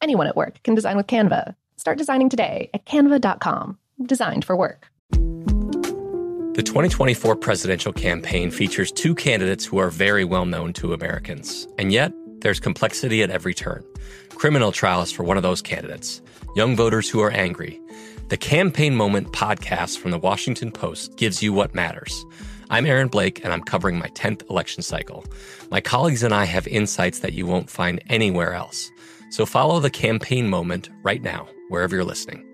Anyone at work can design with Canva. Start designing today at canva.com. Designed for work. The 2024 presidential campaign features two candidates who are very well known to Americans. And yet, there's complexity at every turn. Criminal trials for one of those candidates, young voters who are angry. The Campaign Moment podcast from the Washington Post gives you what matters. I'm Aaron Blake, and I'm covering my 10th election cycle. My colleagues and I have insights that you won't find anywhere else. So follow the campaign moment right now, wherever you're listening.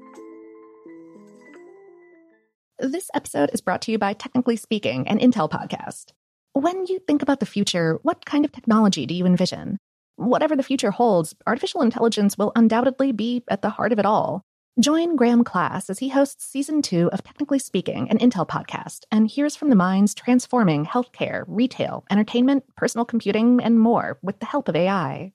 This episode is brought to you by Technically Speaking, an Intel podcast. When you think about the future, what kind of technology do you envision? Whatever the future holds, artificial intelligence will undoubtedly be at the heart of it all. Join Graham Class as he hosts season two of Technically Speaking, an Intel podcast, and hears from the minds transforming healthcare, retail, entertainment, personal computing, and more with the help of AI.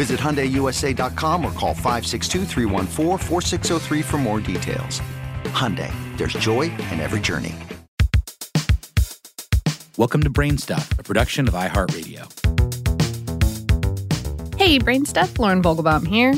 Visit HyundaiUSA.com or call 562 for more details. Hyundai, there's joy in every journey. Welcome to Brainstuff, a production of iHeartRadio. Hey, Brainstuff, Lauren Vogelbaum here.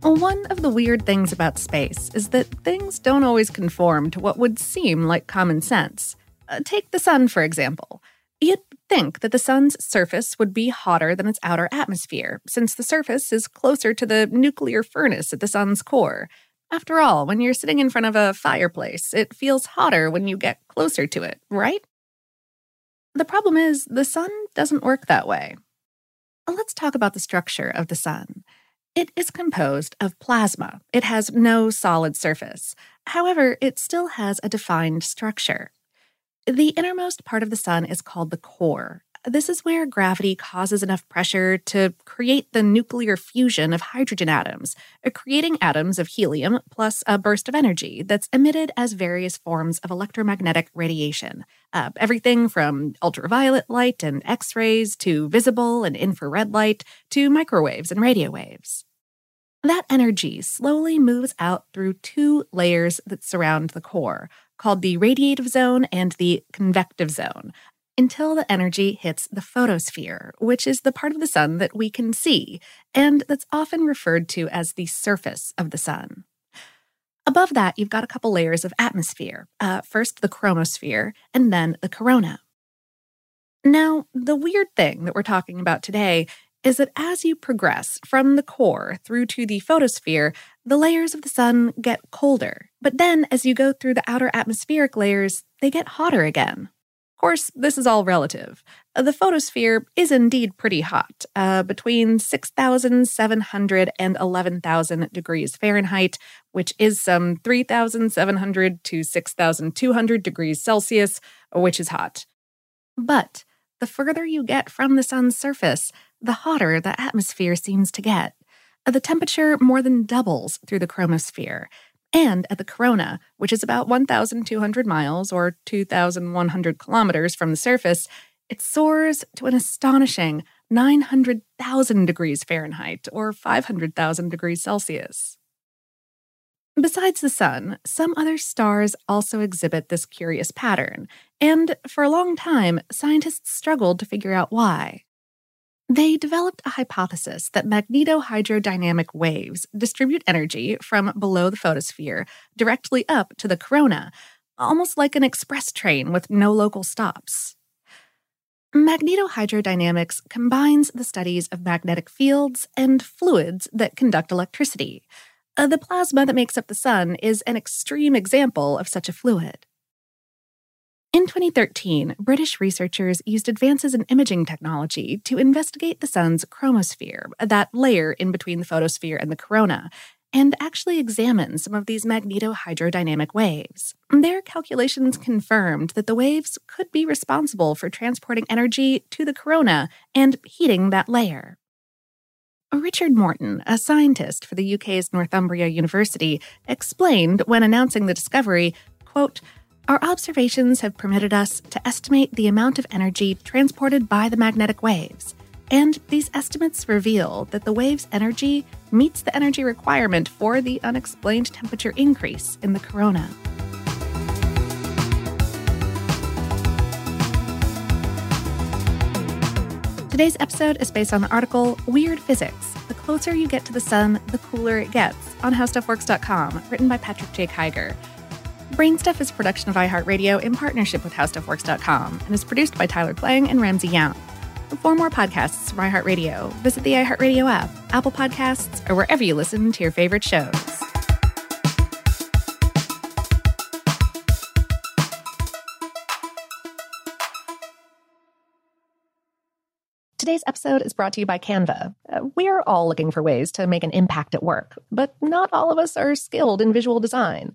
One of the weird things about space is that things don't always conform to what would seem like common sense. Uh, take the sun, for example. You'd think that the sun's surface would be hotter than its outer atmosphere, since the surface is closer to the nuclear furnace at the sun's core. After all, when you're sitting in front of a fireplace, it feels hotter when you get closer to it, right? The problem is, the sun doesn't work that way. Let's talk about the structure of the sun. It is composed of plasma. It has no solid surface. However, it still has a defined structure. The innermost part of the sun is called the core. This is where gravity causes enough pressure to create the nuclear fusion of hydrogen atoms, uh, creating atoms of helium plus a burst of energy that's emitted as various forms of electromagnetic radiation. Uh, everything from ultraviolet light and X rays to visible and infrared light to microwaves and radio waves. That energy slowly moves out through two layers that surround the core, called the radiative zone and the convective zone until the energy hits the photosphere, which is the part of the sun that we can see, and that's often referred to as the surface of the sun. Above that, you've got a couple layers of atmosphere uh, first the chromosphere, and then the corona. Now, the weird thing that we're talking about today is that as you progress from the core through to the photosphere, the layers of the sun get colder. But then, as you go through the outer atmospheric layers, they get hotter again. Of course, this is all relative. The photosphere is indeed pretty hot, uh, between 6,700 and 11,000 degrees Fahrenheit, which is some 3,700 to 6,200 degrees Celsius, which is hot. But the further you get from the sun's surface, the hotter the atmosphere seems to get. Uh, the temperature more than doubles through the chromosphere. And at the corona, which is about 1,200 miles or 2,100 kilometers from the surface, it soars to an astonishing 900,000 degrees Fahrenheit or 500,000 degrees Celsius. Besides the sun, some other stars also exhibit this curious pattern, and for a long time, scientists struggled to figure out why. They developed a hypothesis that magnetohydrodynamic waves distribute energy from below the photosphere directly up to the corona, almost like an express train with no local stops. Magnetohydrodynamics combines the studies of magnetic fields and fluids that conduct electricity. Uh, the plasma that makes up the sun is an extreme example of such a fluid. In 2013, British researchers used advances in imaging technology to investigate the sun's chromosphere, that layer in between the photosphere and the corona, and actually examine some of these magnetohydrodynamic waves. Their calculations confirmed that the waves could be responsible for transporting energy to the corona and heating that layer. Richard Morton, a scientist for the UK's Northumbria University, explained when announcing the discovery, quote, our observations have permitted us to estimate the amount of energy transported by the magnetic waves, and these estimates reveal that the wave's energy meets the energy requirement for the unexplained temperature increase in the corona. Today's episode is based on the article Weird Physics The Closer You Get to the Sun, the Cooler It Gets on HowStuffWorks.com, written by Patrick J. Kiger. Brainstuff is production of iHeartRadio in partnership with HowStuffWorks.com and is produced by Tyler Klang and Ramsey Young. For more podcasts from iHeartRadio, visit the iHeartRadio app, Apple Podcasts, or wherever you listen to your favorite shows. Today's episode is brought to you by Canva. Uh, we're all looking for ways to make an impact at work, but not all of us are skilled in visual design.